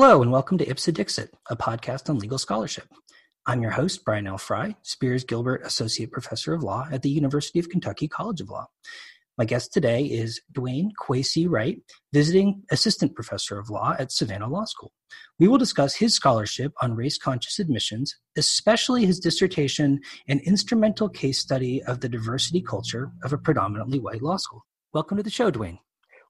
Hello, and welcome to Ipse Dixit, a podcast on legal scholarship. I'm your host, Brian L. Frye, Spears Gilbert Associate Professor of Law at the University of Kentucky College of Law. My guest today is Dwayne Kwaysee Wright, visiting Assistant Professor of Law at Savannah Law School. We will discuss his scholarship on race conscious admissions, especially his dissertation, An Instrumental Case Study of the Diversity Culture of a Predominantly White Law School. Welcome to the show, Dwayne.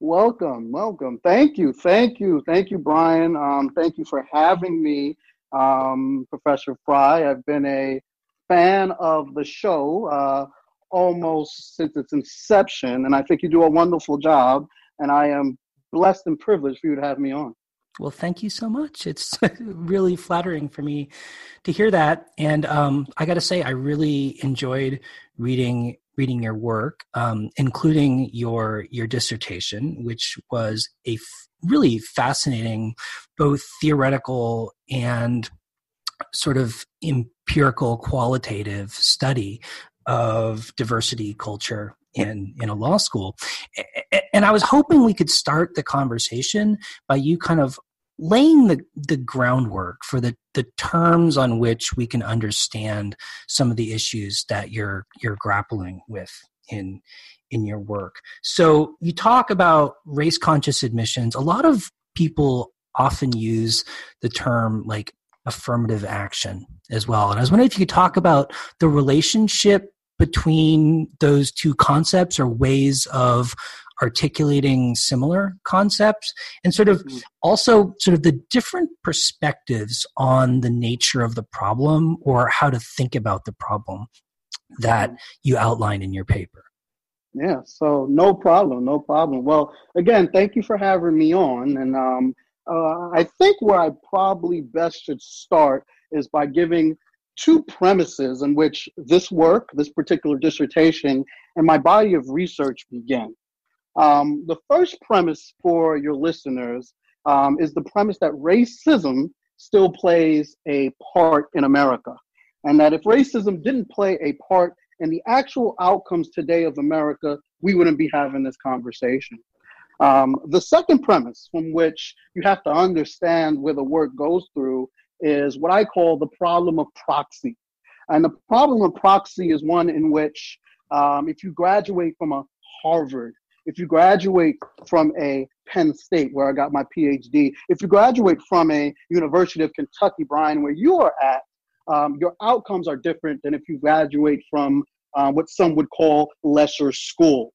Welcome, welcome. Thank you, thank you, thank you, Brian. Um, thank you for having me, um, Professor Frye. I've been a fan of the show uh, almost since its inception, and I think you do a wonderful job. And I am blessed and privileged for you to have me on. Well, thank you so much. It's really flattering for me to hear that. And um, I got to say, I really enjoyed reading reading your work, um, including your your dissertation, which was a f- really fascinating, both theoretical and sort of empirical, qualitative study of diversity culture in in a law school. And i was hoping we could start the conversation by you kind of laying the, the groundwork for the, the terms on which we can understand some of the issues that you're you're grappling with in in your work. So you talk about race conscious admissions. A lot of people often use the term like affirmative action as well. And I was wondering if you could talk about the relationship between those two concepts or ways of articulating similar concepts and sort of mm-hmm. also sort of the different perspectives on the nature of the problem or how to think about the problem that you outline in your paper. Yeah, so no problem, no problem. Well, again, thank you for having me on. And um, uh, I think where I probably best should start is by giving two premises in which this work, this particular dissertation, and my body of research began. Um, the first premise for your listeners um, is the premise that racism still plays a part in America. And that if racism didn't play a part in the actual outcomes today of America, we wouldn't be having this conversation. Um, the second premise from which you have to understand where the work goes through is what I call the problem of proxy. And the problem of proxy is one in which um, if you graduate from a Harvard if you graduate from a Penn State, where I got my PhD, if you graduate from a University of Kentucky, Brian, where you are at, um, your outcomes are different than if you graduate from uh, what some would call lesser schools.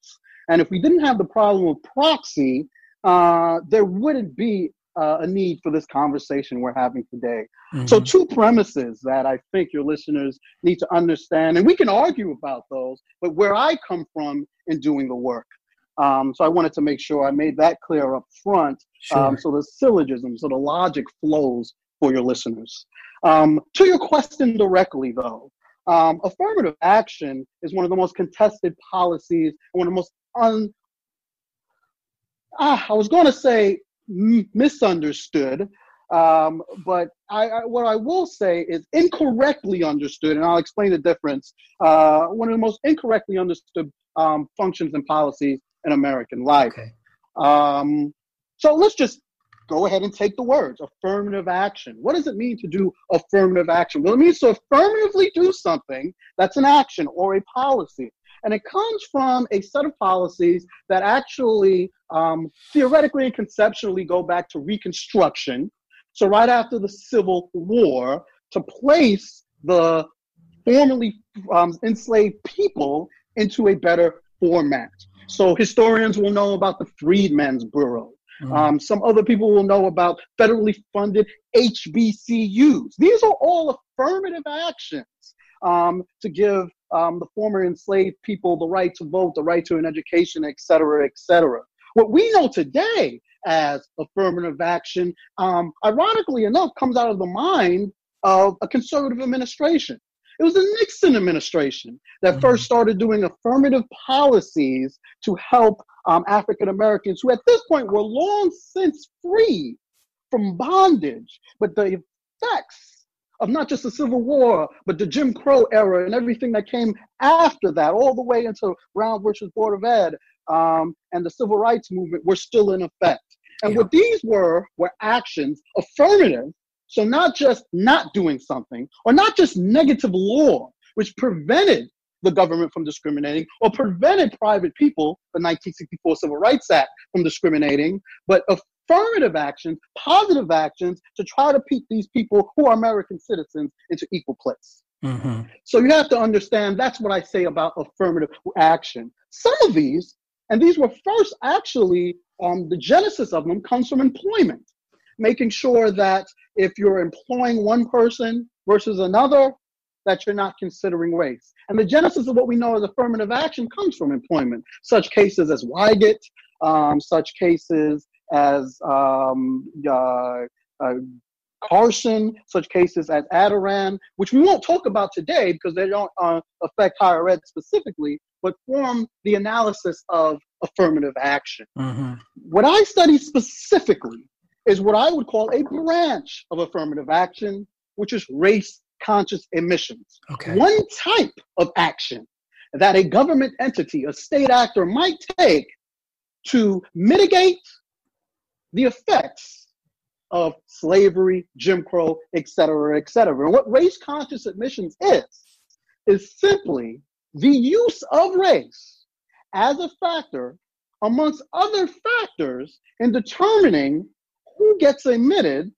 And if we didn't have the problem of proxy, uh, there wouldn't be uh, a need for this conversation we're having today. Mm-hmm. So, two premises that I think your listeners need to understand, and we can argue about those, but where I come from in doing the work. Um, so I wanted to make sure I made that clear up front um, sure. um, so the syllogism, so the logic flows for your listeners. Um, to your question directly, though, um, affirmative action is one of the most contested policies, one of the most un. Ah, I was going to say m- misunderstood, um, but I, I, what I will say is incorrectly understood, and I'll explain the difference. Uh, one of the most incorrectly understood um, functions and policies in American life. Okay. Um, so let's just go ahead and take the words affirmative action. What does it mean to do affirmative action? Well, it means to affirmatively do something that's an action or a policy. And it comes from a set of policies that actually um, theoretically and conceptually go back to Reconstruction. So, right after the Civil War, to place the formerly um, enslaved people into a better format. So historians will know about the Freedmen's Bureau. Mm-hmm. Um, some other people will know about federally funded HBCUs. These are all affirmative actions um, to give um, the former enslaved people the right to vote, the right to an education, et cetera, et cetera. What we know today as affirmative action, um, ironically enough, comes out of the mind of a conservative administration. It was the Nixon administration that first started doing affirmative policies to help um, African Americans who, at this point, were long since free from bondage. But the effects of not just the Civil War, but the Jim Crow era and everything that came after that, all the way into Brown versus Board of Ed um, and the Civil Rights Movement, were still in effect. And yeah. what these were were actions, affirmative. So not just not doing something, or not just negative law, which prevented the government from discriminating or prevented private people, the 1964 Civil Rights Act, from discriminating, but affirmative actions, positive actions to try to put these people who are American citizens into equal place. Mm-hmm. So you have to understand that's what I say about affirmative action. Some of these, and these were first actually, um, the genesis of them comes from employment, making sure that if you're employing one person versus another, that you're not considering race. And the genesis of what we know as affirmative action comes from employment. Such cases as Wygant, um, such cases as um, uh, uh, Croson, such cases as Adarand, which we won't talk about today because they don't uh, affect higher ed specifically, but form the analysis of affirmative action. Mm-hmm. What I study specifically is what I would call a branch of affirmative action, which is race conscious admissions. Okay. One type of action that a government entity, a state actor might take to mitigate the effects of slavery, Jim Crow, et cetera, et cetera. And what race conscious admissions is, is simply the use of race as a factor amongst other factors in determining who gets admitted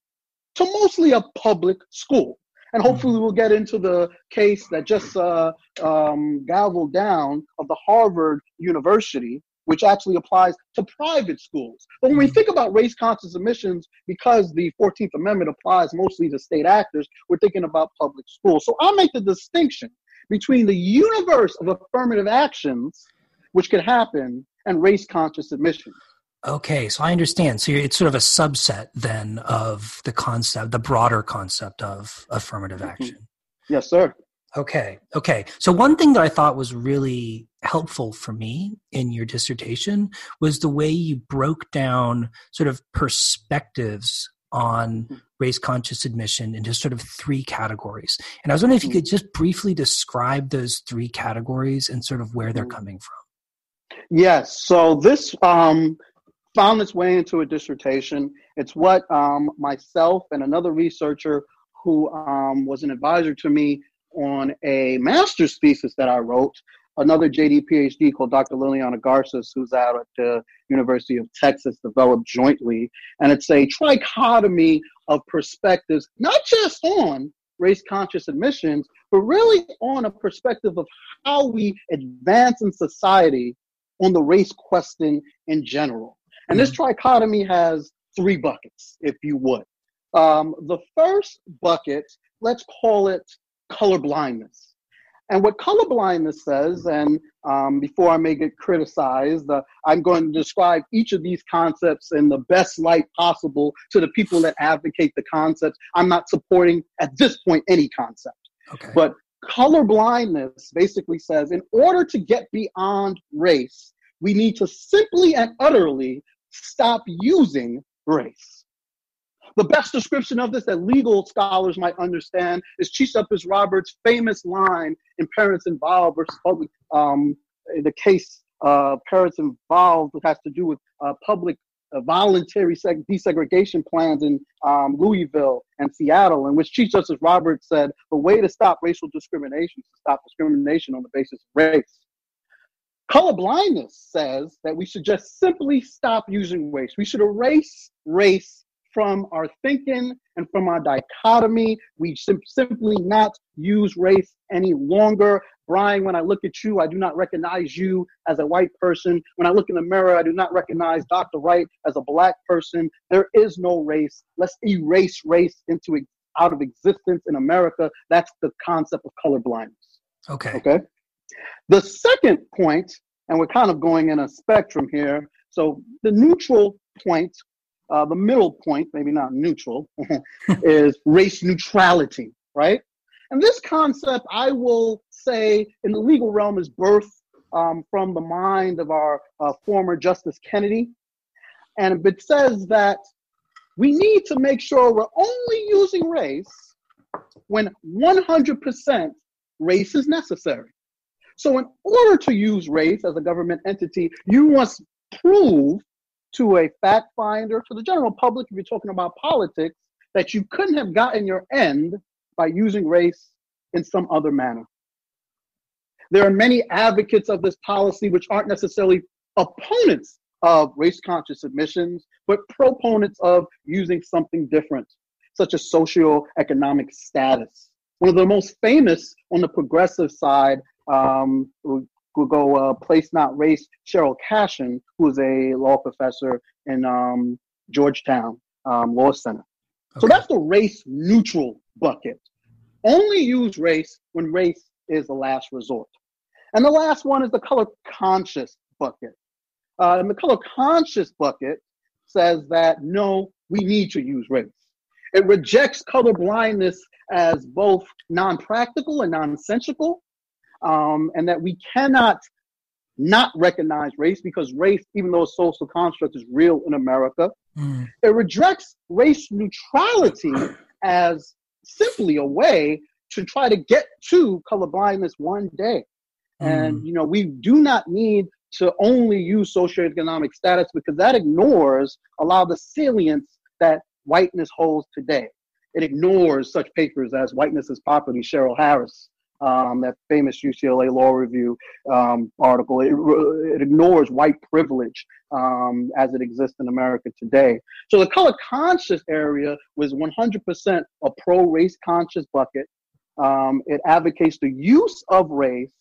to mostly a public school. And hopefully, we'll get into the case that just uh, um, gavelled down of the Harvard University, which actually applies to private schools. But when we think about race conscious admissions, because the 14th Amendment applies mostly to state actors, we're thinking about public schools. So I make the distinction between the universe of affirmative actions, which could happen, and race conscious admissions. Okay, so I understand. So it's sort of a subset then of the concept, the broader concept of affirmative mm-hmm. action. Yes, sir. Okay, okay. So one thing that I thought was really helpful for me in your dissertation was the way you broke down sort of perspectives on mm-hmm. race conscious admission into sort of three categories. And I was wondering if you mm-hmm. could just briefly describe those three categories and sort of where they're coming from. Yes. So this um, found its way into a dissertation. It's what um, myself and another researcher who um, was an advisor to me on a master's thesis that I wrote, another JD PhD called Dr. Liliana Garces, who's out at the University of Texas, developed jointly. And it's a trichotomy of perspectives, not just on race conscious admissions, but really on a perspective of how we advance in society on the race question in general. And this trichotomy has three buckets, if you would. Um, the first bucket, let's call it color blindness. And what color blindness says, and um, before I may get criticized, uh, I'm going to describe each of these concepts in the best light possible to the people that advocate the concepts. I'm not supporting at this point any concept. Okay. But color blindness basically says in order to get beyond race, we need to simply and utterly stop using race. The best description of this that legal scholars might understand is Chief Justice Roberts' famous line in Parents Involved versus Public, um, the case uh, Parents Involved has to do with uh, public uh, voluntary seg- desegregation plans in um, Louisville and Seattle, in which Chief Justice Roberts said the way to stop racial discrimination is to stop discrimination on the basis of race. Color blindness says that we should just simply stop using race. We should erase race from our thinking and from our dichotomy. We sim- simply not use race any longer. Brian, when I look at you, I do not recognize you as a white person. When I look in the mirror, I do not recognize Dr. Wright as a black person. There is no race. Let's erase race into out of existence in America. That's the concept of color blindness. Okay. Okay. The second point, and we're kind of going in a spectrum here. So the neutral point, uh, the middle point, maybe not neutral, is race neutrality, right? And this concept, I will say, in the legal realm, is birthed um, from the mind of our uh, former Justice Kennedy. And it says that we need to make sure we're only using race when 100% race is necessary. So, in order to use race as a government entity, you must prove to a fact finder, to the general public, if you're talking about politics, that you couldn't have gotten your end by using race in some other manner. There are many advocates of this policy which aren't necessarily opponents of race conscious admissions, but proponents of using something different, such as socioeconomic status. One of the most famous on the progressive side um, we'll go uh, place not race Sheryll Cashin who is a law professor in um, georgetown um, law center. Okay. so that's the race neutral bucket. Only use race when race is the last resort. And the last one is the color conscious bucket. Uh, and the color conscious bucket says that no we need to use race. It rejects color blindness as both non-practical and nonsensical um, and that we cannot not recognize race because race, even though a social construct, is real in America. Mm. It rejects race neutrality as simply a way to try to get to colorblindness one day. Mm. And, you know, we do not need to only use socioeconomic status because that ignores a lot of the salience that whiteness holds today. It ignores such papers as Whiteness is Property, Cheryl Harris, um, that famous UCLA Law Review um, article. It, it, ignores white privilege um, as it exists in America today. So the color conscious area was 100% a pro race conscious bucket. Um, it advocates the use of race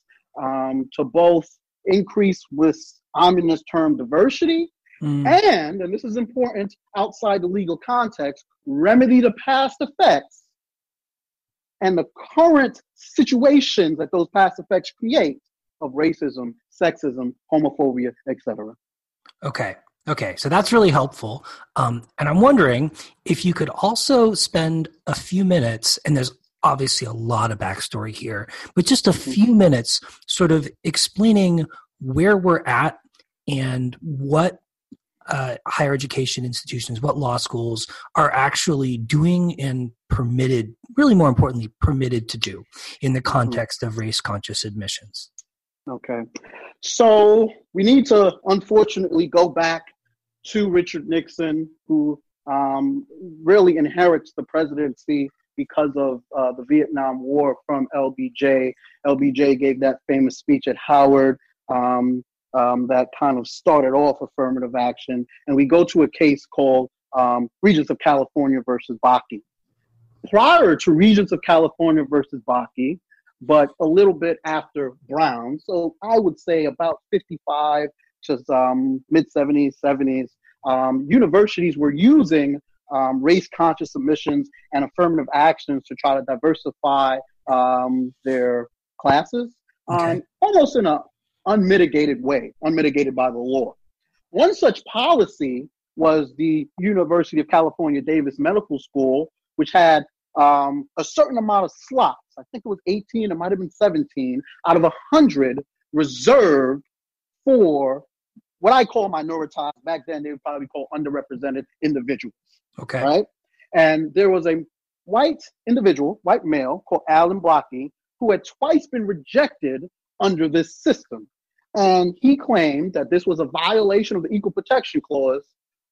um, to both increase this ominous term diversity Mm. and, and this is important outside the legal context, remedy the past effects and the current situations that those past effects create of racism, sexism, homophobia, etc. Okay. Okay, so that's really helpful. Um, and I'm wondering if you could also spend a few minutes, and there's obviously a lot of backstory here, but just a mm-hmm. few minutes sort of explaining where we're at and what uh, higher education institutions, what law schools are actually doing and permitted, really more importantly, permitted to do in the mm-hmm. context of race conscious admissions. Okay. So we need to unfortunately go back to Richard Nixon, who um, really inherits the presidency because of uh, the Vietnam War from LBJ. LBJ gave that famous speech at Howard. Um, um, that kind of started off affirmative action. And we go to a case called um, Regents of California versus Bakke. Prior to Regents of California versus Bakke, but a little bit after Brown, so I would say about 55 to um, mid 70s, 70s, um, universities were using um, race conscious submissions and affirmative actions to try to diversify um, their classes. Okay. Um, almost in a unmitigated way, unmitigated by the law. One such policy was the University of California Davis Medical School, which had um, a certain amount of slots. I think it was 18, it might have been 17 out of 100 reserved for what I call minoritized. Back then, they would probably call underrepresented individuals. Okay. Right? And there was a white individual, white male, called Alan Bakke, who had twice been rejected under this system. And he claimed that this was a violation of the Equal Protection Clause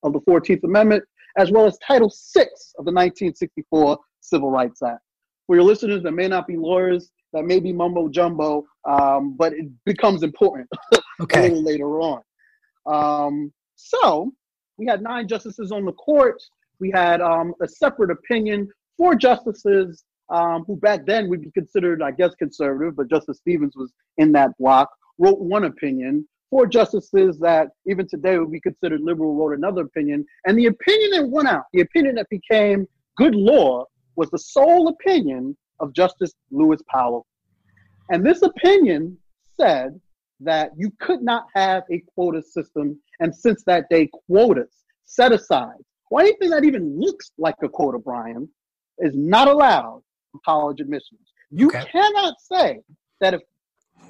of the 14th Amendment, as well as Title VI of the 1964 Civil Rights Act. For your listeners that may not be lawyers, that may be mumbo jumbo, um, but it becomes important okay. a little later on. Um, so we had nine justices on the court. We had um, a separate opinion. Four justices um, who back then would be considered, I guess, conservative, but Justice Stevens was in that block wrote one opinion. Four justices that even today would be considered liberal wrote another opinion. And the opinion that won out, the opinion that became good law, was the sole opinion of Justice Lewis Powell. And this opinion said that you could not have a quota system. And since that day, quotas set aside, or anything that even looks like a quota, Brian, is not allowed in college admissions. You okay. cannot say that if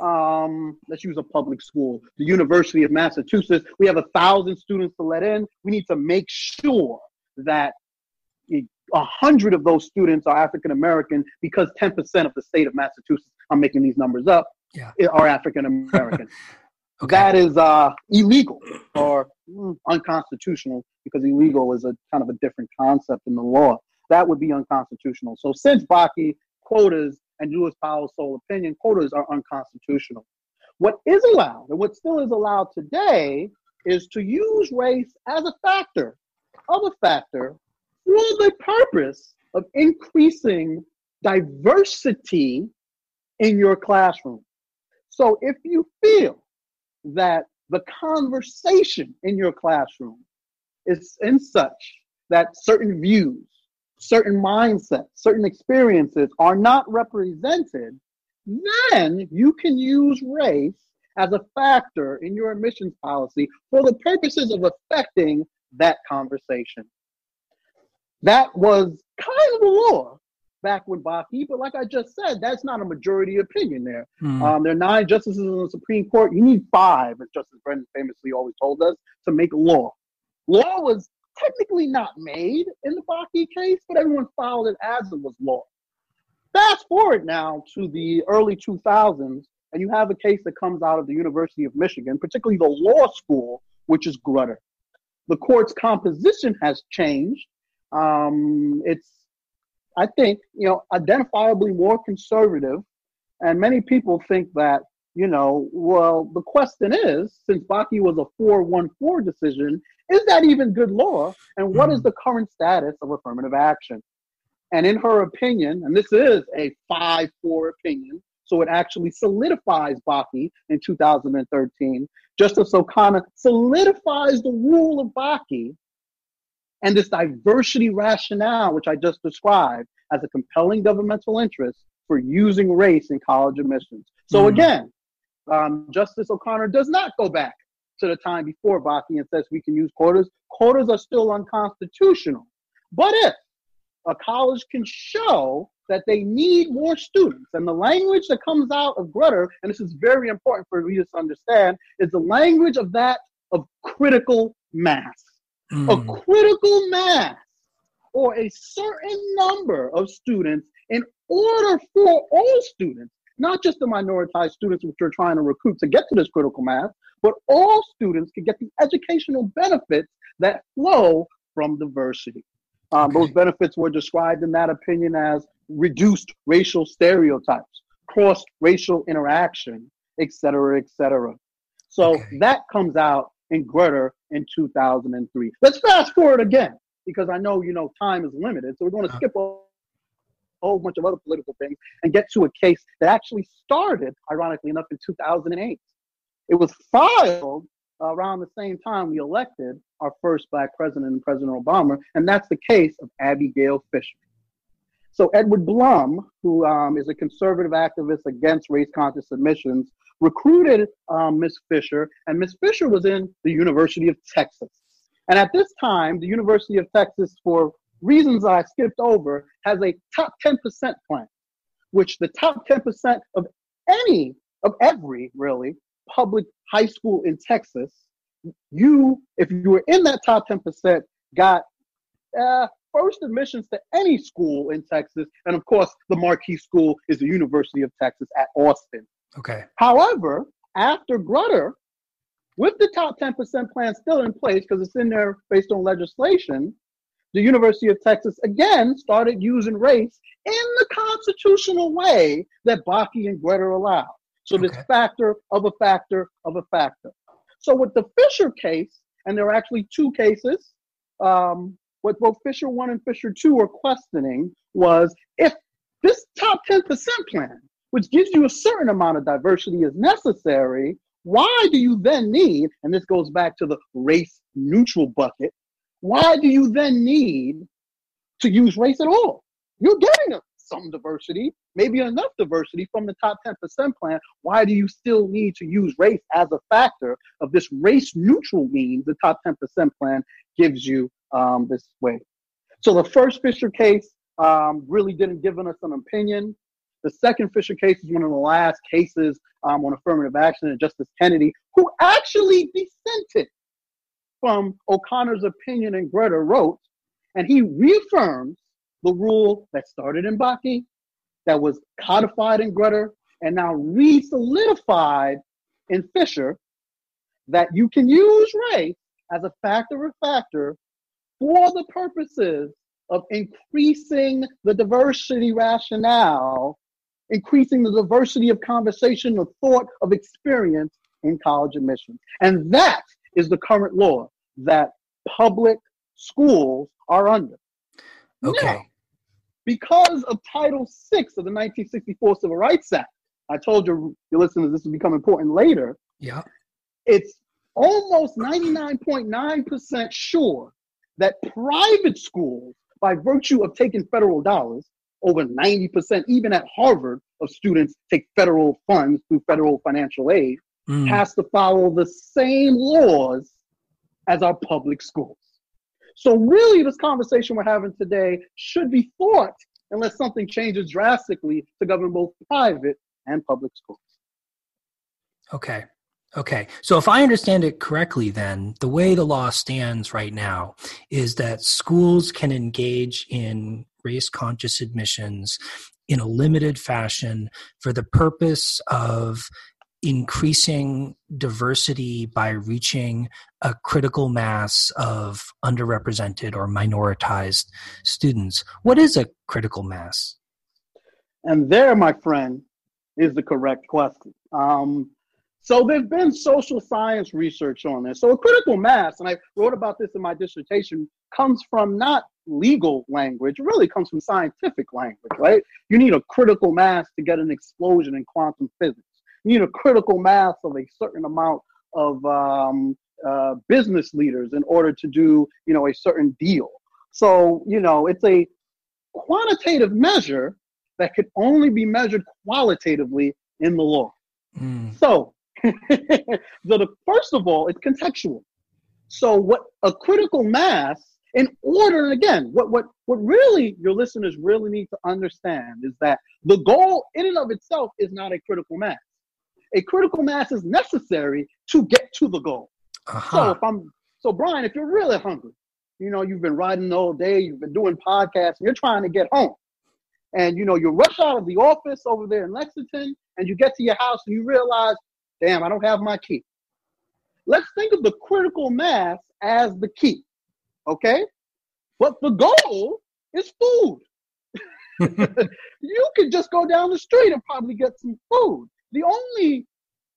um, let's use a public school, the University of Massachusetts. We have a thousand students to let in. We need to make sure that a hundred of those students are African American because 10% of the state of Massachusetts, I'm making these numbers up, yeah. are African American. Okay. That is uh, illegal or mm, unconstitutional because illegal is a kind of a different concept in the law. That would be unconstitutional. So since Bakke quotas and Lewis Powell's sole opinion, quotas are unconstitutional. What is allowed and what still is allowed today is to use race as a factor, a factor, for the purpose of increasing diversity in your classroom. So if you feel that the conversation in your classroom is in such that certain views, certain mindsets, certain experiences are not represented, then you can use race as a factor in your admissions policy for the purposes of affecting that conversation. That was kind of the law back with Bakke, but like I just said, that's not a majority opinion there. Mm. Um, there are nine justices in the Supreme Court. You need five, as Justice Brennan famously always told us, to make law. Law was technically not made in the Bakke case, but everyone filed it as it was law. Fast forward now to the early 2000s, and you have a case that comes out of the University of Michigan, particularly the law school, which is Grutter. The court's composition has changed. Um, it's, I think, you know, identifiably more conservative, and many people think that, you know, well, the question is, since Bakke was a 414 decision, is that even good law? And what is hmm. the current status of affirmative action? And in her opinion, and this is a 5 4 opinion, so it actually solidifies Bakke in 2013. Justice O'Connor solidifies the rule of Bakke and this diversity rationale, which I just described, as a compelling governmental interest for using race in college admissions. So mm again, um, Justice O'Connor does not go back to the time before Bakke and says we can use quotas. Quotas are still unconstitutional. But if a college can show that they need more students. And the language that comes out of Grutter, and this is very important for readers to understand, is the language of that of critical mass. Mm. A critical mass or a certain number of students in order for all students, not just the minoritized students which we're trying to recruit to get to this critical mass, but all students can get the educational benefits that flow from diversity. Um, okay. Those benefits were described in that opinion as reduced racial stereotypes, cross racial interaction, et cetera, et cetera. So okay. that comes out in Grutter in 2003. Let's fast forward again because I know you know time is limited, so we're going to uh-huh. skip a whole bunch of other political things and get to a case that actually started, ironically enough, in 2008. It was filed around the same time we elected our first black president, President Obama, and that's the case of Abigail Fisher. So Edward Blum, who um, is a conservative activist against race-conscious admissions, recruited um, Miss Fisher, and Miss Fisher was in the University of Texas. And at this time, the University of Texas, for reasons I skipped over, has a top 10% plan, which the top 10% of any, of every really, public high school in Texas, you, if you were in that top 10%, got uh, first admissions to any school in Texas. And of course, the marquee school is the University of Texas at Austin. Okay. However, after Grutter, with the top 10% plan still in place because it's in there based on legislation, the University of Texas again started using race in the constitutional way that Bakke and Grutter allowed. So okay. this factor of a factor of a factor. So with the Fisher case, and there are actually two cases, um, what both Fisher 1 and Fisher 2 are questioning was if this top 10% plan, which gives you a certain amount of diversity, is necessary, why do you then need, and this goes back to the race neutral bucket, why do you then need to use race at all? You're getting some diversity, maybe enough diversity from the top 10% plan. Why do you still need to use race as a factor of this race neutral means the top 10% plan gives you um, this way? So the first Fisher case um, really didn't give us an opinion. The second Fisher case is one of the last cases um, on affirmative action, and Justice Kennedy, who actually dissented from O'Connor's opinion and Grutter wrote, and he reaffirms the rule that started in Bakke, that was codified in Grutter, and now re-solidified in Fisher, that you can use race as a factor of factor for the purposes of increasing the diversity rationale, increasing the diversity of conversation, of thought, of experience in college admissions. And that is the current law that public schools are under. Okay. Now, because of Title VI of the 1964 Civil Rights Act, I told your, your listeners this will become important later. Yeah. It's almost 99.9% sure that private schools, by virtue of taking federal dollars, over 90%, even at Harvard, of students take federal funds through federal financial aid, mm. has to follow the same laws as our public schools. So, really, this conversation we're having today should be thought unless something changes drastically to govern both private and public schools. Okay. Okay. So if I understand it correctly, then the way the law stands right now is that schools can engage in race conscious admissions in a limited fashion for the purpose of increasing diversity by reaching a critical mass of underrepresented or minoritized students. What is a critical mass? And there, my friend, is the correct question. Um, so there's been social science research on this. So a critical mass, and I wrote about this in my dissertation, comes from not legal language, really comes from scientific language, right? You need a critical mass to get an explosion in quantum physics. You need a critical mass of a certain amount of um, uh, business leaders in order to do, you know, a certain deal. So, you know, it's a quantitative measure that could only be measured qualitatively in the law. Mm. So, so the, first of all, it's contextual. So, what a critical mass, in order, and again, what, what, what really your listeners really need to understand is that the goal in and of itself is not a critical mass. A critical mass is necessary to get to the goal. Uh-huh. So, if I'm, so Brian, if you're really hungry, you know, you've been riding all day, you've been doing podcasts, and you're trying to get home and you know you rush out of the office over there in Lexington and you get to your house and you realize, damn, I don't have my key. Let's think of the critical mass as the key, okay? But the goal is food. you could just go down the street and probably get some food. The only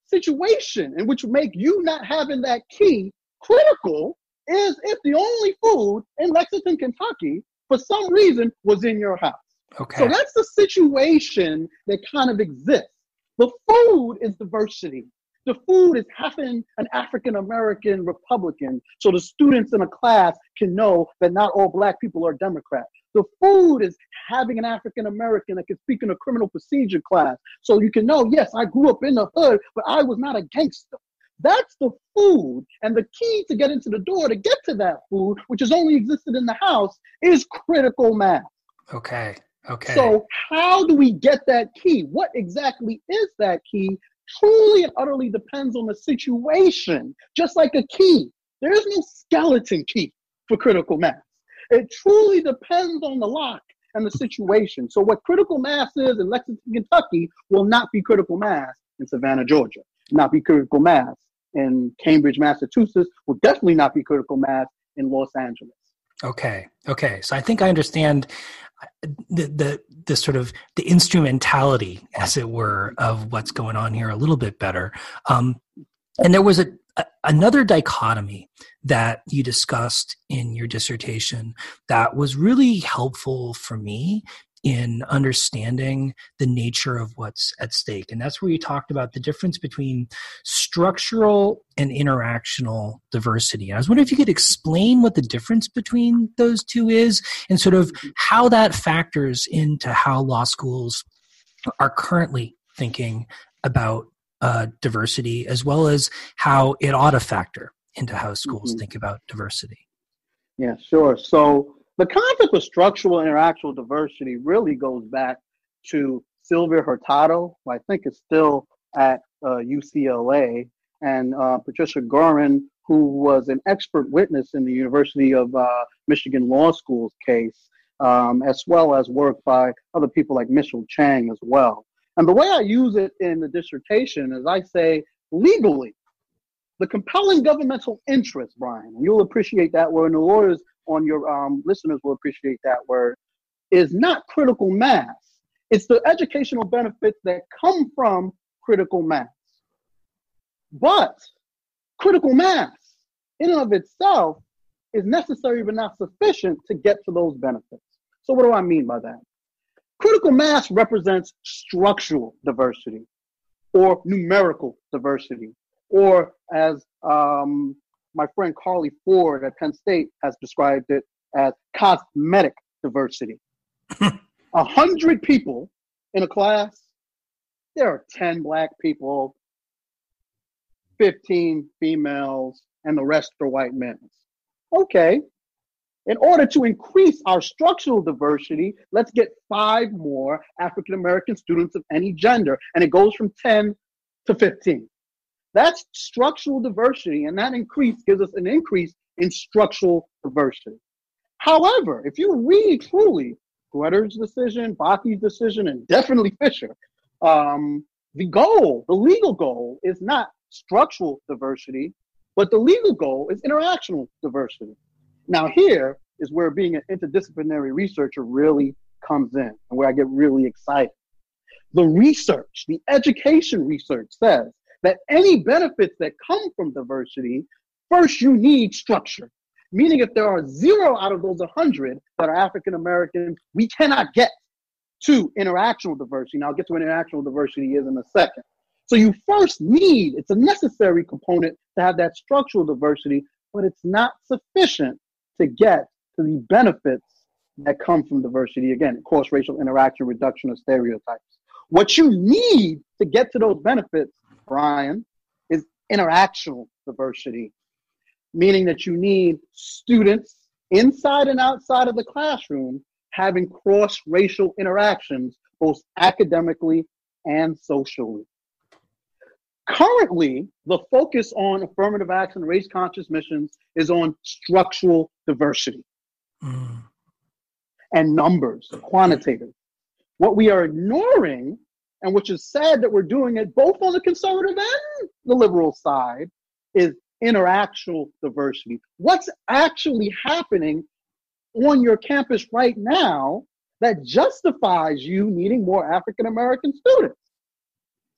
situation in which would make you not having that key critical is if the only food in Lexington, Kentucky, for some reason, was in your house. Okay. So that's the situation that kind of exists. The food is diversity. The food is having an African American Republican so the students in a class can know that not all black people are Democrats. The food is having an African American that can speak in a criminal procedure class so you can know, yes, I grew up in the hood, but I was not a gangster. That's the food. And the key to get into the door to get to that food, which has only existed in the house, is critical mass. Okay. Okay. So, how do we get that key? What exactly is that key? Truly and utterly depends on the situation, just like a key. There is no skeleton key for critical mass. It truly depends on the lock and the situation. So, what critical mass is in Lexington, Kentucky, will not be critical mass in Savannah, Georgia, not be critical mass in Cambridge, Massachusetts, will definitely not be critical mass in Los Angeles. Okay. Okay. So I think I understand the the the sort of the instrumentality, as it were, of what's going on here a little bit better. Um, and there was a, another dichotomy that you discussed in your dissertation that was really helpful for me in understanding the nature of what's at stake. And that's where you talked about the difference between structural and interactional diversity. I was wondering if you could explain what the difference between those two is and sort of how that factors into how law schools are currently thinking about uh, diversity, as well as how it ought to factor into how schools mm-hmm. think about diversity. Yeah, sure. So the concept of structural and interactional diversity really goes back to Sylvia Hurtado, who I think is still at uh, UCLA, and uh, Patricia Gurin, who was an expert witness in the University of uh, Michigan Law School's case, um, as well as work by other people like Mitchell Chang as well. And the way I use it in the dissertation is I say legally, the compelling governmental interest, Brian, and you'll appreciate that word, and the lawyers on your um, listeners will appreciate that word, is not critical mass. It's the educational benefits that come from critical mass. But critical mass, in and of itself, is necessary but not sufficient to get to those benefits. So, what do I mean by that? Critical mass represents structural diversity or numerical diversity, or as um, my friend Karly Ford at Penn State has described it as cosmetic diversity. A hundred people in a class, there are 10 black people, 15 females, and the rest are white men. Okay. In order to increase our structural diversity, let's get five more African American students of any gender. And it goes from 10 to 15. That's structural diversity, and that increase gives us an increase in structural diversity. However, if you read truly Grutter's decision, Bakke's decision, and definitely Fisher, um, the goal, the legal goal, is not structural diversity, but the legal goal is interactional diversity. Now, here is where being an interdisciplinary researcher really comes in and where I get really excited. The research, the education research says that any benefits that come from diversity, first you need structure. Meaning, if there are zero out of those 100 that are African American, we cannot get to interactional diversity. Now, I'll get to what interactional diversity is in a second. So, you first need, it's a necessary component to have that structural diversity, but it's not sufficient to get to the benefits that come from diversity. Again, cross racial interaction, reduction of stereotypes. What you need to get to those benefits Brian, is interactional diversity, meaning that you need students inside and outside of the classroom having cross racial interactions, both academically and socially. Currently, the focus on affirmative action race conscious missions is on structural diversity mm. and numbers, quantitative. What we are ignoring and which is sad that we're doing it both on the conservative and the liberal side, is interactional diversity. What's actually happening on your campus right now that justifies you needing more African American students?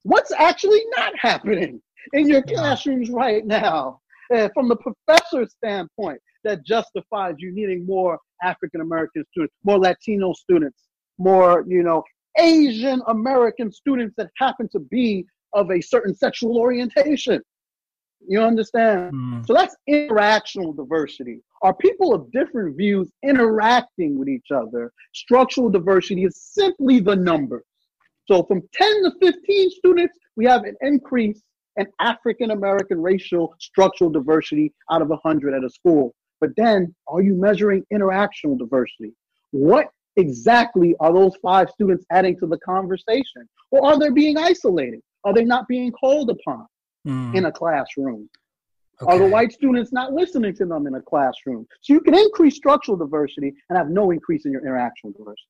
What's actually not happening in your classrooms right now? Uh, from the professor's standpoint, that justifies you needing more African American students, more Latino students, more, you know, Asian American students that happen to be of a certain sexual orientation. You understand? Mm. So that's interactional diversity. Are people of different views interacting with each other? Structural diversity is simply the numbers. So from 10 to 15 students, we have an increase in African American racial structural diversity out of 100 at a school. But then, are you measuring interactional diversity? What exactly are those five students adding to the conversation? Or are they being isolated? Are they not being called upon mm. in a classroom? Okay. Are the white students not listening to them in a classroom? So you can increase structural diversity and have no increase in your interactional diversity.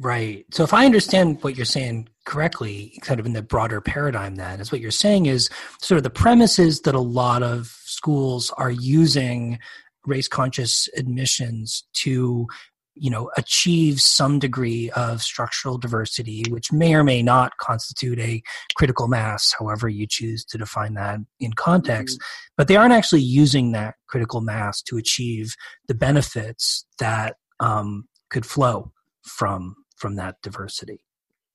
Right. So if I understand what you're saying correctly, kind of in the broader paradigm, then is what you're saying is sort of the premises that a lot of schools are using race conscious admissions to you know achieve some degree of structural diversity which may or may not constitute a critical mass however you choose to define that in context mm-hmm. but they aren't actually using that critical mass to achieve the benefits that um, could flow from from that diversity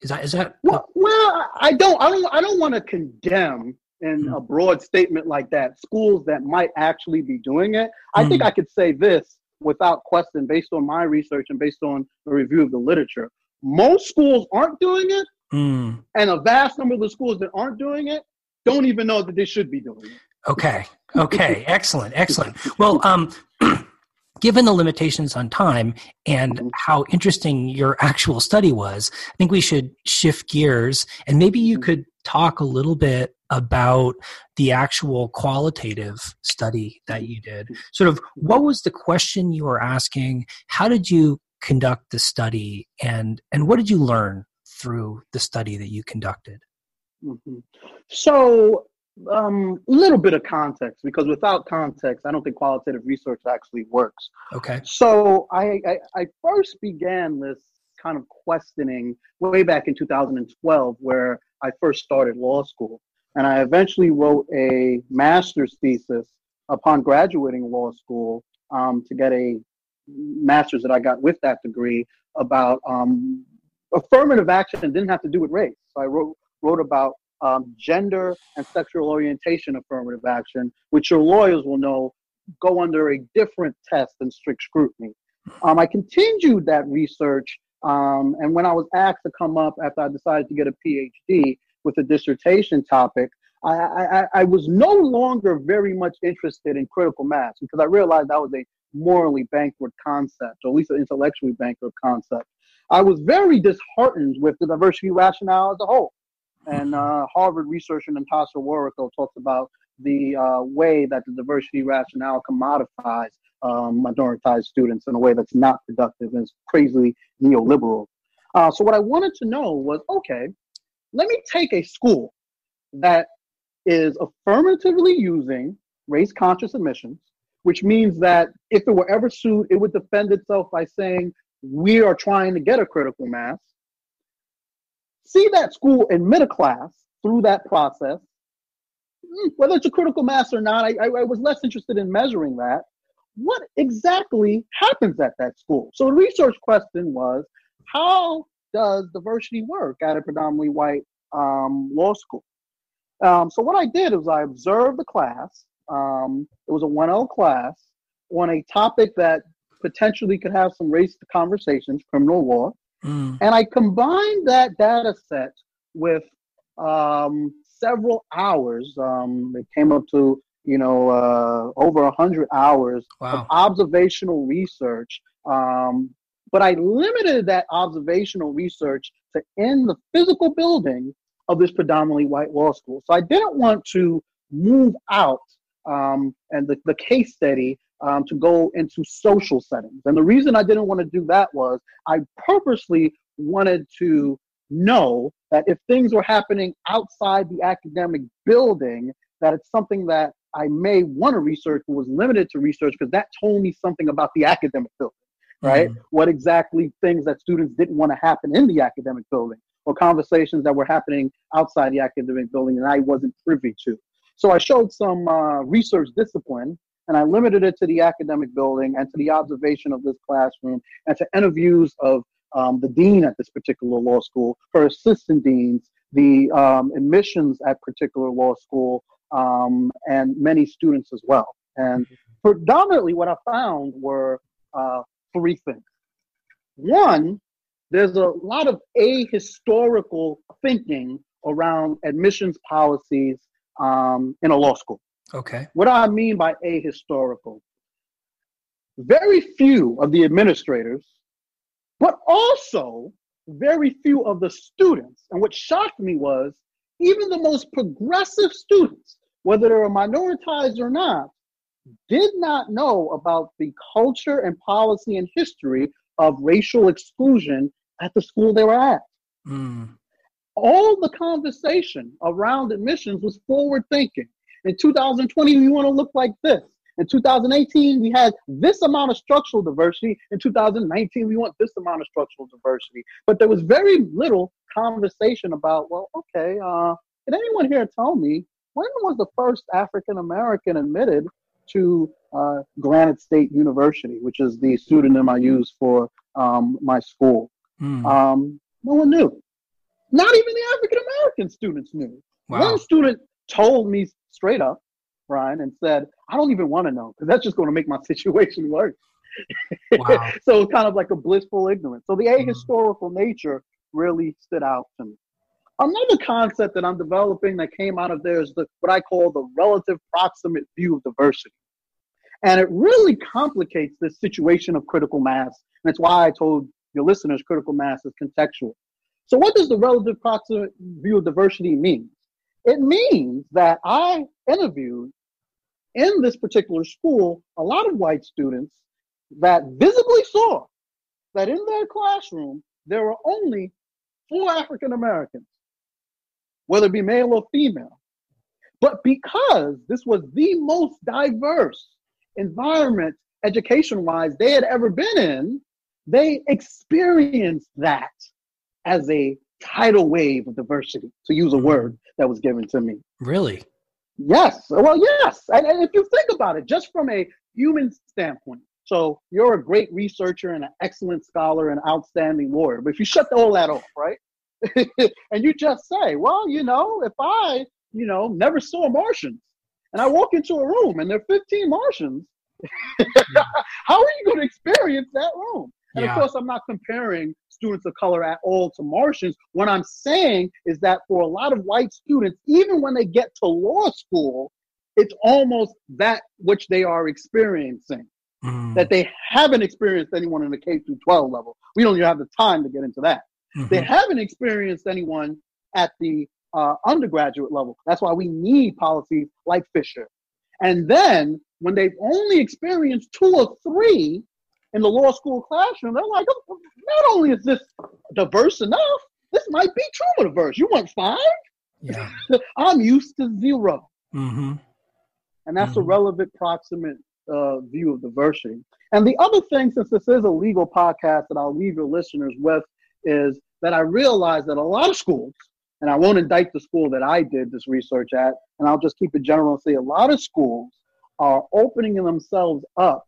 is that is that well, well i don't i don't i don't want to condemn in mm-hmm. a broad statement like that schools that might actually be doing it i mm-hmm. think i could say this without question, based on my research and based on a review of the literature. Most schools aren't doing it, mm. and a vast number of the schools that aren't doing it don't even know that they should be doing it. Okay. Okay. excellent. Excellent. Well, um, given the limitations on time and mm-hmm. how interesting your actual study was, I think we should shift gears and maybe you mm-hmm. could talk a little bit about the actual qualitative study that you did. Sort of what was the question you were asking? How did you conduct the study and and what did you learn through the study that you conducted? Mm-hmm. So um, little bit of context because without context, I don't think qualitative research actually works. Okay. So I, I, I first began this kind of questioning way back in 2012, where I first started law school, and I eventually wrote a master's thesis upon graduating law school um, to get a master's that I got with that degree about um, affirmative action and didn't have to do with race. So I wrote wrote about um, gender and sexual orientation affirmative action, which your lawyers will know go under a different test than strict scrutiny. Um, I continued that research, um, and when I was asked to come up after I decided to get a PhD with a dissertation topic, I, I, I was no longer very much interested in critical mass because I realized that was a morally bankrupt concept, or at least an intellectually bankrupt concept. I was very disheartened with the diversity rationale as a whole. And uh, Harvard researcher Natasha Warikoo talks about the uh, way that the diversity rationale commodifies um, minoritized students in a way that's not productive and is crazily neoliberal. Uh, so what I wanted to know was, okay, let me take a school that is affirmatively using race conscious admissions, which means that if it were ever sued, it would defend itself by saying, we are trying to get a critical mass see that school admit a class through that process, hmm, whether it's a critical mass or not, I, I, I was less interested in measuring that. What exactly happens at that school? So the research question was, how does diversity work at a predominantly white um, law school? Um, so what I did was I observed the class. Um, it was a 1L class on a topic that potentially could have some race conversations, criminal law. Mm. And I combined that data set with um, several hours. Um, it came up to you know uh, over a hundred hours wow. of observational research. Um, but I limited that observational research to in the physical building of this predominantly white law school. So I didn't want to move out um, and the, the case study um, to go into social settings. And the reason I didn't want to do that was I purposely wanted to know that if things were happening outside the academic building, that it's something that I may want to research, but was limited to research because that told me something about the academic building, right? Mm-hmm. What exactly things that students didn't want to happen in the academic building or conversations that were happening outside the academic building and I wasn't privy to. So I showed some uh, research discipline and I limited it to the academic building and to the observation of this classroom and to interviews of um, the dean at this particular law school, her assistant deans, the um, admissions at particular law school, um, and many students as well. And predominantly, what I found were uh, three things. One, there's a lot of ahistorical thinking around admissions policies um, in a law school. Okay. What do I mean by ahistorical? Very few of the administrators, but also very few of the students. And what shocked me was even the most progressive students, whether they were minoritized or not, did not know about the culture and policy and history of racial exclusion at the school they were at. Mm. All the conversation around admissions was forward thinking. In 2020, we want to look like this. In 2018, we had this amount of structural diversity. In 2019, we want this amount of structural diversity. But there was very little conversation about, well, okay, uh, can anyone here tell me when was the first African American admitted to uh, Granite State University, which is the pseudonym I use for um, my school? Mm. Um, no one knew. Not even the African American students knew. Wow. One student told me straight up, Brian, and said, I don't even want to know because that's just going to make my situation worse. Wow. so kind of like a blissful ignorance. So the mm-hmm. ahistorical mm. nature really stood out to me. Another concept that I'm developing that came out of there is the, what I call the relative proximate view of diversity. And it really complicates this situation of critical mass. And that's why I told your listeners critical mass is contextual. So, what does the relative proximate view of diversity mean? It means that I interviewed in this particular school a lot of white students that visibly saw that in their classroom there were only four African Americans, whether it be male or female. But because this was the most diverse environment education wise they had ever been in, they experienced that as a tidal wave of diversity, to use a mm-hmm. word that was given to me. Really? Yes. Well, yes. And, and if you think about it, just from a human standpoint, so you're a great researcher and an excellent scholar and outstanding lawyer. But if you shut all that off, right? and you just say, well, you know, if I, you know, never saw Martians and I walk into a room and there are 15 Martians, how are you going to experience that room? And yeah. of course, I'm not comparing students of color at all to Martians. What I'm saying is that for a lot of white students, even when they get to law school, it's almost that which they are experiencing. Mm. That they haven't experienced anyone in the K through 12 level. We don't even have the time to get into that. Mm-hmm. They haven't experienced anyone at the uh, undergraduate level. That's why we need policies like Fisher. And then when they've only experienced two or three in the law school classroom, they're like, oh, not only is this diverse enough, this might be trauma diverse. You want five? Yeah. I'm used to 0 mm-hmm. And that's mm-hmm. a relevant proximate uh, view of diversity. And the other thing, since this is a legal podcast that I'll leave your listeners with, is that I realized that a lot of schools, and I won't indict the school that I did this research at, and I'll just keep it general and say a lot of schools are opening themselves up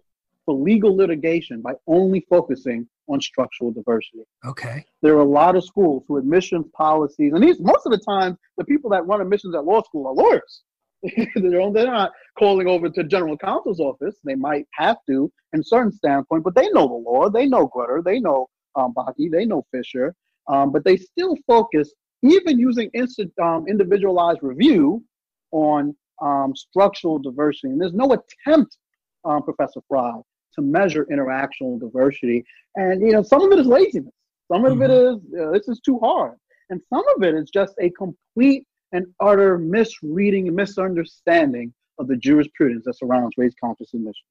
for legal litigation by only focusing on structural diversity. Okay. There are a lot of schools who admissions policies, and these most of the time the people that run admissions at law school are lawyers. they're not calling over to general counsel's office. They might have to in certain standpoint, but they know the law. They know Grutter. They know um, Bakke. They know Fisher. Um, but they still focus, even using instant, um, individualized review, on um, structural diversity. And there's no attempt, um, Professor Frye, to measure interactional diversity. And you know, some of it is laziness. Some mm-hmm. of it mm-hmm. is uh, this is too hard, and some of it is just a complete and utter misreading and misunderstanding of the jurisprudence that surrounds race conscious admissions.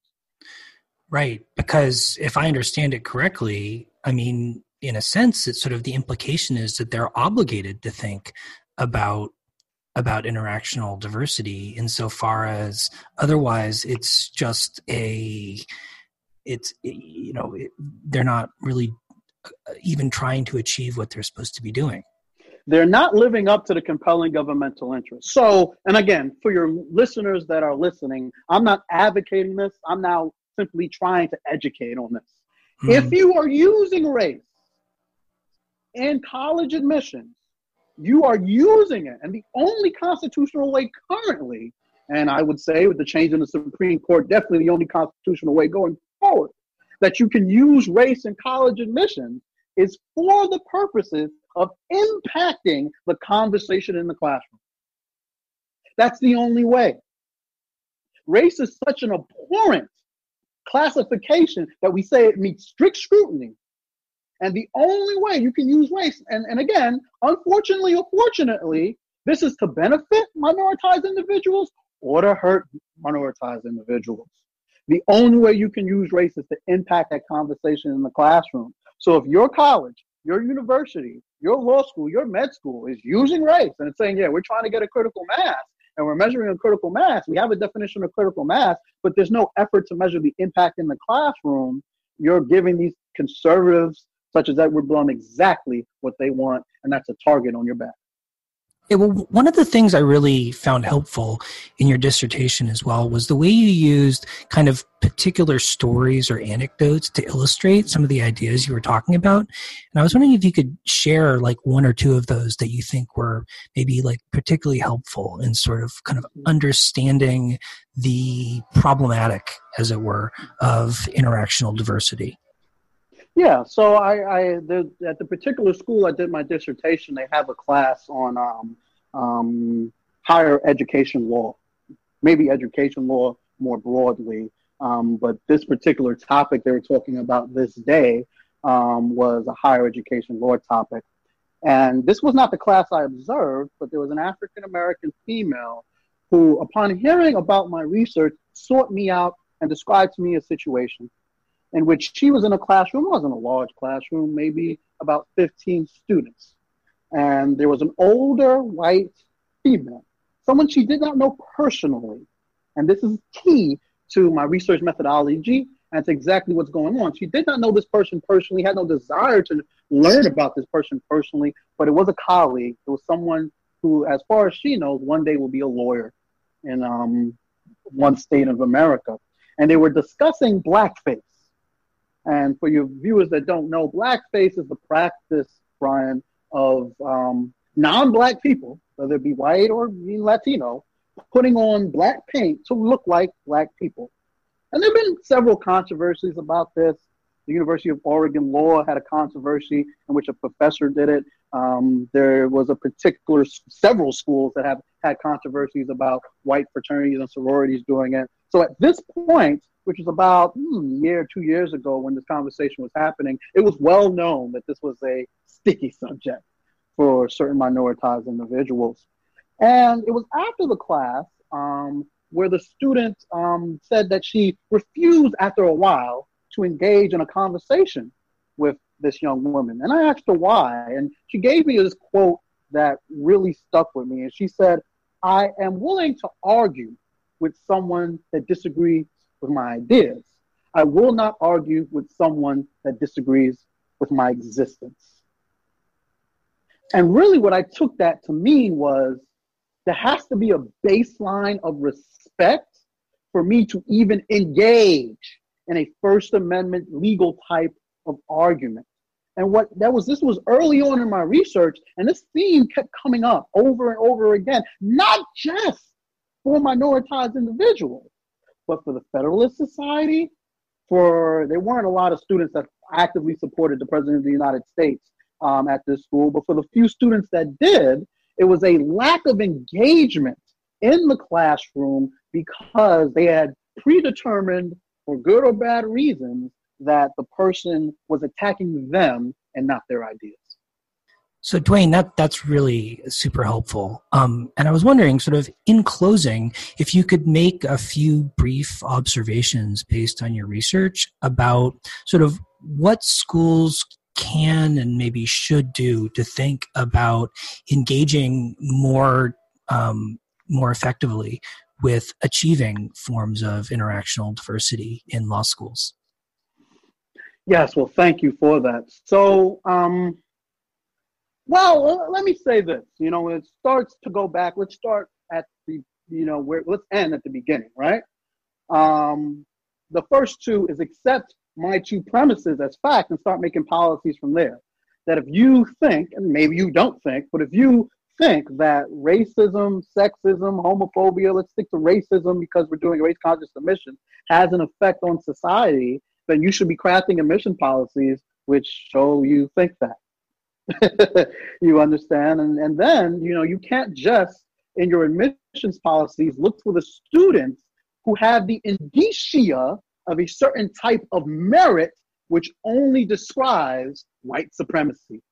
Right, because if I understand it correctly, I mean, in a sense, it's sort of the implication is that they're obligated to think about about interactional diversity insofar as otherwise it's just a it's you know they're not really uh, even trying to achieve what they're supposed to be doing. They're not living up to the compelling governmental interest. So and again for your listeners that are listening i'm not advocating this. I'm now simply trying to educate on this. Mm-hmm. if you are using race in college admissions you are using it. And the only constitutional way currently and i would say with the change in the supreme court definitely the only constitutional way going that you can use race in college admissions is for the purposes of impacting the conversation in the classroom. That's the only way. Race is such an abhorrent classification that we say it meets strict scrutiny. And the only way you can use race, and, and again, unfortunately or fortunately, this is to benefit minoritized individuals or to hurt minoritized individuals. The only way you can use race is to impact that conversation in the classroom. So if your college, your university, your law school, your med school is using race and it's saying, yeah, we're trying to get a critical mass and we're measuring a critical mass, we have a definition of critical mass, but there's no effort to measure the impact in the classroom, you're giving these conservatives such as Edward Blum exactly what they want, and that's a target on your back. Yeah, well, one of the things I really found helpful in your dissertation as well was the way you used kind of particular stories or anecdotes to illustrate some of the ideas you were talking about. And I was wondering if you could share like one or two of those that you think were maybe like particularly helpful in sort of kind of understanding the problematic, as it were, of interactional diversity. Yeah, so I, I the, at the particular school I did my dissertation, they have a class on um, um, higher education law, maybe education law more broadly. Um, but this particular topic they were talking about this day um, was a higher education law topic. And this was not the class I observed, but there was an African American female who, upon hearing about my research, sought me out and described to me a situation in which she was in a classroom, it wasn't a large classroom, maybe about 15 students. And there was an older white female someone she did not know personally. And this is key to my research methodology. That's exactly what's going on. She did not know this person personally, had no desire to learn about this person personally, but it was a colleague. It was someone who, as far as she knows, one day will be a lawyer in um, one state of America. And they were discussing blackface. And for your viewers that don't know, blackface is the practice, Brian, of um, non black people, whether it be white or Latino, putting on black paint to look like black people. And there have been several controversies about this. The University of Oregon Law had a controversy in which a professor did it. Um, there was a particular several schools that have had controversies about white fraternities and sororities doing it. So at this point, which was about hmm, a year, two years ago when this conversation was happening, it was well known that this was a sticky subject for certain minoritized individuals. And it was after the class um, where the student um, said that she refused after a while to engage in a conversation with this young woman. And I asked her why. And she gave me this quote that really stuck with me. And she said, I am willing to argue with someone that disagrees with my ideas. I will not argue with someone that disagrees with my existence. And really, what I took that to mean was there has to be a baseline of respect for me to even engage in a First Amendment legal type of argument. And what that was, this was early on in my research, and this theme kept coming up over and over again, not just for minoritized individuals, but for the Federalist Society, for there weren't a lot of students that actively supported the President of the United States um, at this school, but for the few students that did, it was a lack of engagement in the classroom because they had predetermined, for good or bad reasons, that the person was attacking them and not their ideas. So, Dwayne, that that's really super helpful. Um, and I was wondering, sort of in closing, if you could make a few brief observations based on your research about sort of what schools can and maybe should do to think about engaging more um, more effectively with achieving forms of interactional diversity in law schools. Yes, well, thank you for that. So, um, well, let me say this. You know, it starts to go back. Let's start at the, you know, where let's end at the beginning, right? Um, the first two is accept my two premises as fact and start making policies from there. That if you think, and maybe you don't think, but if you think that racism, sexism, homophobia, let's stick to racism because we're doing race conscious admission, has an effect on society, then you should be crafting admission policies which show you think that. you understand? And, and then, you know, you can't just in your admissions policies look for the students who have the indicia of a certain type of merit which only describes white supremacy.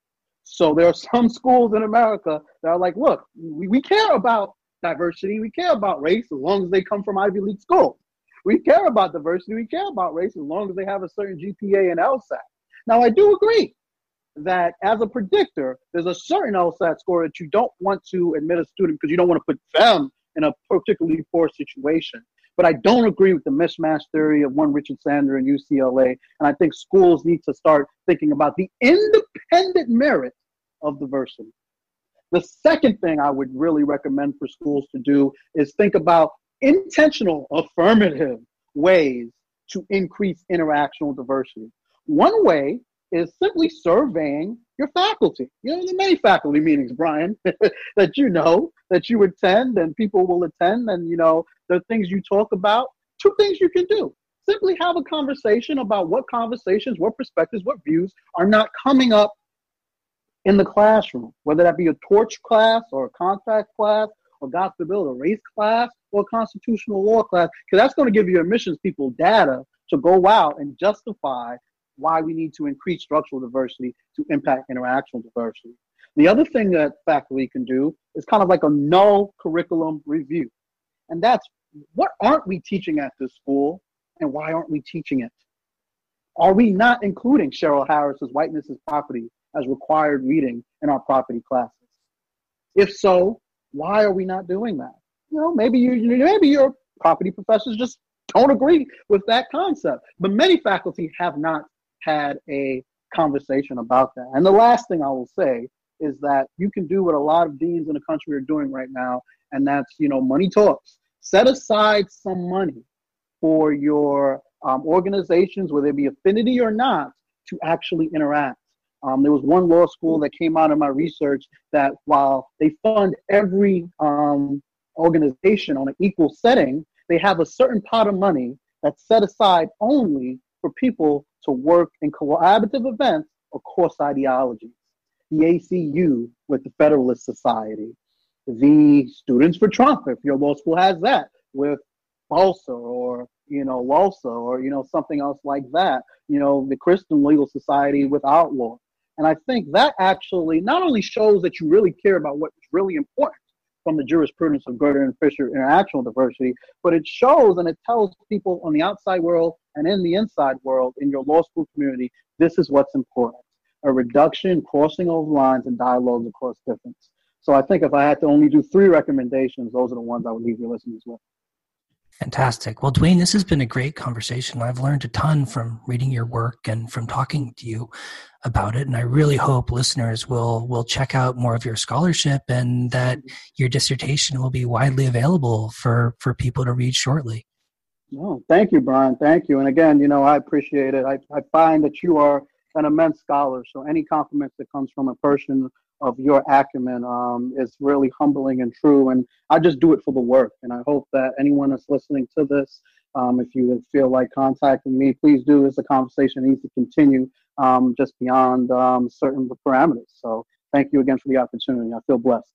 So there are some schools in America that are like, look, we, we care about diversity, we care about race as long as they come from Ivy League schools. We care about diversity, we care about race as long as they have a certain GPA and LSAT. Now, I do agree that as a predictor, there's a certain LSAT score that you don't want to admit a student because you don't want to put them in a particularly poor situation. But I don't agree with the mismatch theory of one Richard Sander and UCLA. And I think schools need to start thinking about the independent merit of diversity. The second thing I would really recommend for schools to do is think about intentional affirmative ways to increase interactional diversity. One way is simply surveying your faculty. You know, the many faculty meetings, Brian, that you know, that you attend and people will attend, and you know, the things you talk about. Two things you can do. Simply have a conversation about what conversations, what perspectives, what views are not coming up in the classroom, whether that be a torch class or a contract class or God forbid a race class or constitutional law class, because that's going to give your admissions people data to go out and justify why we need to increase structural diversity to impact interactional diversity. The other thing that faculty can do is kind of like a null curriculum review. And that's what aren't we teaching at this school and why aren't we teaching it? Are we not including Cheryl Harris's Whiteness is Property as required reading in our property classes? If so, why are we not doing that? you know, maybe you maybe your property professors just don't agree with that concept. But many faculty have not had a conversation about that. And the last thing I will say is that you can do what a lot of deans in the country are doing right now, and that's you know money talks. Set aside some money for your um, organizations, whether it be affinity or not, to actually interact. Um, there was one law school that came out of my research that while they fund every um, organization on an equal setting, they have a certain pot of money that's set aside only for people to work in collaborative events across ideologies. The ACU with the Federalist Society, the Students for Trump, if your law school has that, with BALSA or you know WALSA or you know something else like that. You know the Christian Legal Society with Outlaw, and I think that actually not only shows that you really care about what's really important from the jurisprudence of Grutter and Fisher interactional diversity, but it shows and it tells people on the outside world and in the inside world in your law school community this is what's important a reduction, crossing over lines, and dialogues across difference. So I think if I had to only do three recommendations, those are the ones I would leave your listeners with. Fantastic. Well, Dwayne, this has been a great conversation. I've learned a ton from reading your work and from talking to you about it. And I really hope listeners will will check out more of your scholarship and that your dissertation will be widely available for for people to read shortly. No, thank you, Brian. Thank you. And again, you know, I appreciate it. I, I find that you are an immense scholar. So any compliment that comes from a person of your acumen um, is really humbling and true. And I just do it for the work. And I hope that anyone that's listening to this, um, if you feel like contacting me, please do. As the conversation needs to continue um, just beyond um, certain parameters. So thank you again for the opportunity. I feel blessed.